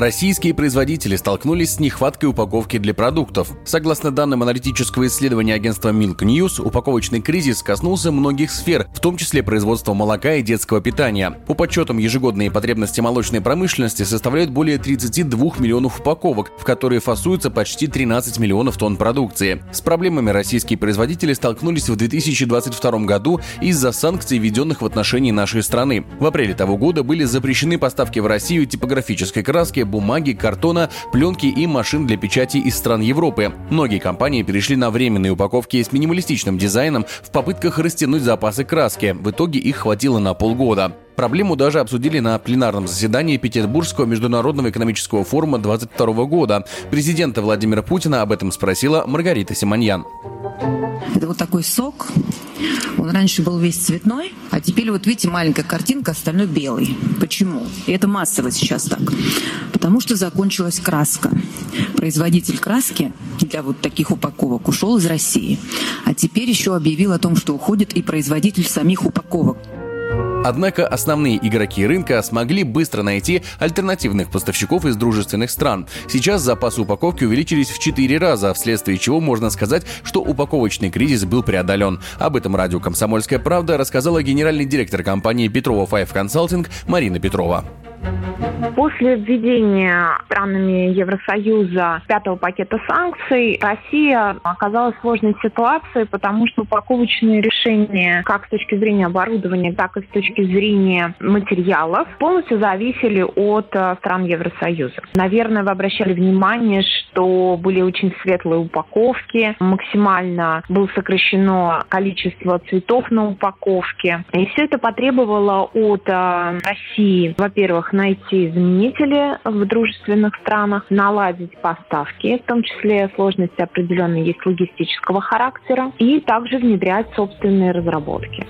Российские производители столкнулись с нехваткой упаковки для продуктов. Согласно данным аналитического исследования агентства Milk News, упаковочный кризис коснулся многих сфер, в том числе производства молока и детского питания. По подсчетам, ежегодные потребности молочной промышленности составляют более 32 миллионов упаковок, в которые фасуются почти 13 миллионов тонн продукции. С проблемами российские производители столкнулись в 2022 году из-за санкций, введенных в отношении нашей страны. В апреле того года были запрещены поставки в Россию типографической краски, бумаги, картона, пленки и машин для печати из стран Европы. Многие компании перешли на временные упаковки с минималистичным дизайном в попытках растянуть запасы краски. В итоге их хватило на полгода. Проблему даже обсудили на пленарном заседании Петербургского международного экономического форума 2022 года. Президента Владимира Путина об этом спросила Маргарита Симоньян. Это вот такой сок. Он раньше был весь цветной, а теперь вот видите, маленькая картинка, остальной белый. Почему? И это массово сейчас так. Потому что закончилась краска. Производитель краски для вот таких упаковок ушел из России. А теперь еще объявил о том, что уходит и производитель самих упаковок. Однако основные игроки рынка смогли быстро найти альтернативных поставщиков из дружественных стран. Сейчас запасы упаковки увеличились в 4 раза, вследствие чего можно сказать, что упаковочный кризис был преодолен. Об этом радио «Комсомольская правда» рассказала генеральный директор компании Петрова Five Consulting Марина Петрова. После введения странами Евросоюза пятого пакета санкций Россия оказалась в сложной ситуации, потому что упаковочные решения как с точки зрения оборудования, так и с точки зрения материалов полностью зависели от э, стран Евросоюза. Наверное, вы обращали внимание, что были очень светлые упаковки, максимально было сокращено количество цветов на упаковке. И все это потребовало от э, России, во-первых, найти заменители в дружественных странах, наладить поставки, в том числе сложности определенные есть логистического характера, и также внедрять собственные разработки.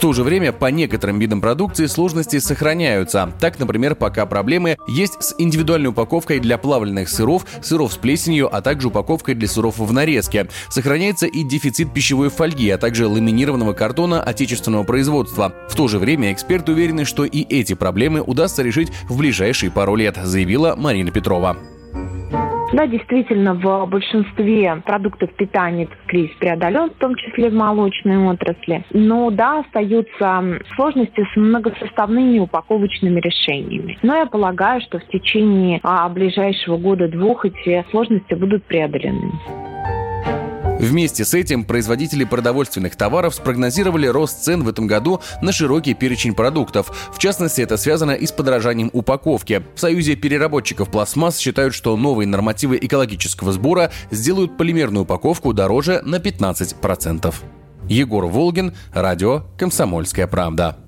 В то же время по некоторым видам продукции сложности сохраняются. Так, например, пока проблемы есть с индивидуальной упаковкой для плавленных сыров, сыров с плесенью, а также упаковкой для сыров в нарезке. Сохраняется и дефицит пищевой фольги, а также ламинированного картона отечественного производства. В то же время эксперты уверены, что и эти проблемы удастся решить в ближайшие пару лет, заявила Марина Петрова. Да, действительно, в большинстве продуктов питания этот кризис преодолен, в том числе в молочной отрасли. Но да, остаются сложности с многосоставными упаковочными решениями. Но я полагаю, что в течение а, ближайшего года-двух эти сложности будут преодолены. Вместе с этим производители продовольственных товаров спрогнозировали рост цен в этом году на широкий перечень продуктов. В частности, это связано и с подорожанием упаковки. В Союзе переработчиков пластмасс считают, что новые нормативы экологического сбора сделают полимерную упаковку дороже на 15%. Егор Волгин, радио «Комсомольская правда».